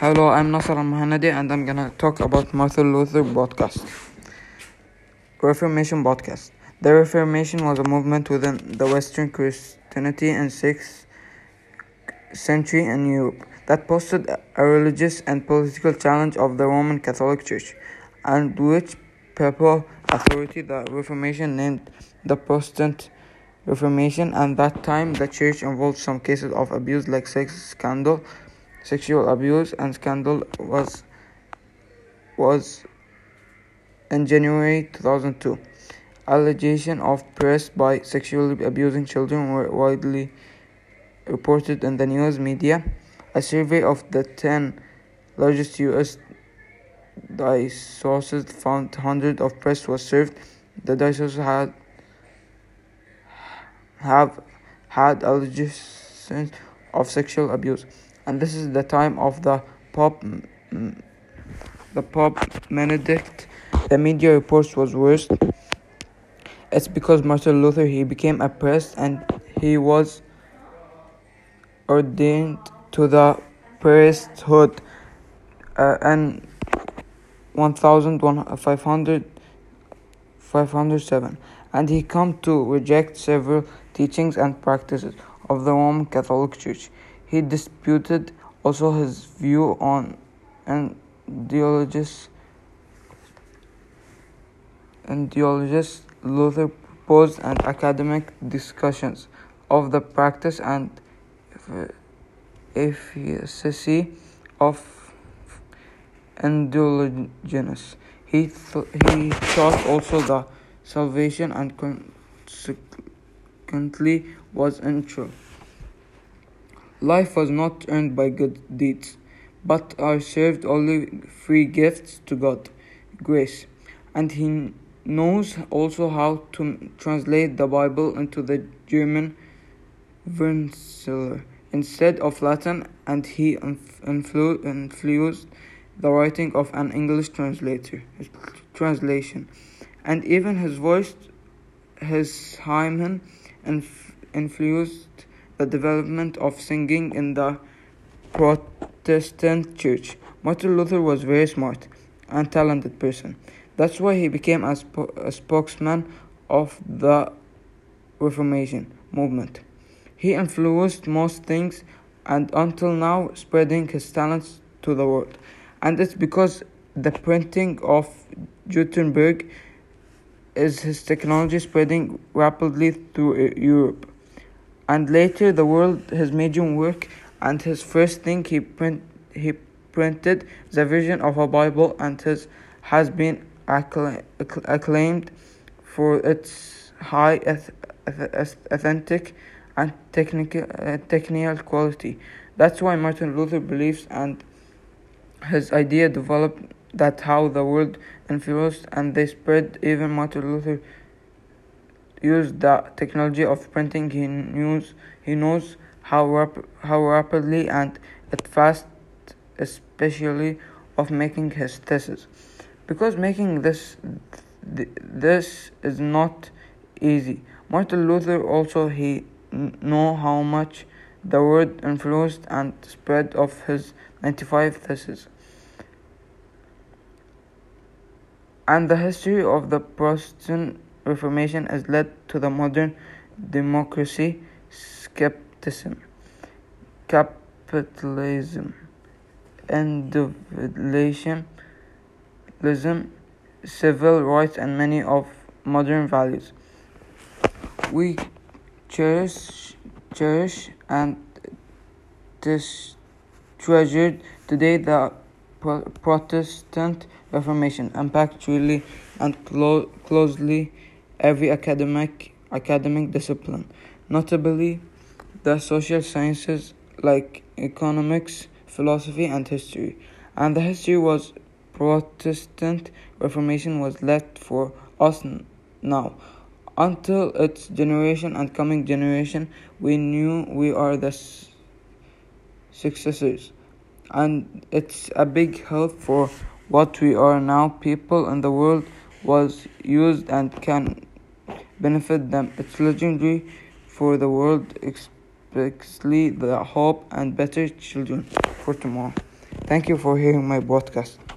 Hello, I'm Nasser Mohanadi and I'm gonna talk about Martin Luther podcast. Reformation podcast. The Reformation was a movement within the Western Christianity in 6th century in Europe that posted a religious and political challenge of the Roman Catholic Church and which papal authority the Reformation named the Protestant Reformation and that time the church involved some cases of abuse like sex scandal sexual abuse and scandal was was in January 2002. Allegations of press by sexually abusing children were widely reported in the news media. A survey of the 10 largest U.S. dioceses found hundreds of press was served. The dioceses had have had allegations of sexual abuse and this is the time of the Pope the Pope Benedict. The media reports was worse. It's because Martin Luther he became priest and he was ordained to the priesthood uh, in 1500 507 and he come to reject several teachings and practices of the Roman Catholic Church. He disputed also his view on ideologies ideologies Luther proposed and academic discussions of the practice and efficacy of indulgences. He, th- he taught also the salvation and consequently was untrue. Life was not earned by good deeds, but are served only free gifts to God, grace. And he knows also how to translate the Bible into the German vernacular instead of Latin, and he influ- influenced the writing of an English translator translation, and even his voice, his hymen, influenced the development of singing in the Protestant church. Martin Luther was very smart and talented person. That's why he became a, sp- a spokesman of the Reformation movement. He influenced most things and until now spreading his talents to the world. And it's because the printing of Gutenberg is his technology spreading rapidly through Europe and later the world has made him work and his first thing he print he printed the version of a bible and his has been acclaimed for its high authentic and technical uh, technical quality. That's why martin luther believes and his idea developed that how the world influenced and they spread even martin luther used the technology of printing he knows he knows how rap- how rapidly and at fast especially of making his thesis. Because making this th- this is not easy. Martin luther also he n- know how much the word influenced and spread of his 95 theses and the history of the protestant Reformation has led to the modern democracy, skepticism, capitalism, individualism, civil rights, and many of modern values. We cherish, cherish and this treasured today the Protestant Reformation impact truly and clo- closely every academic academic discipline, notably the social sciences like economics, philosophy, and history. And the history was Protestant Reformation was left for us now. Until its generation and coming generation, we knew we are the successors. And it's a big help for what we are now. People in the world was used and can benefit them. It's legendary for the world, especially the hope and better children for tomorrow. Thank you for hearing my podcast.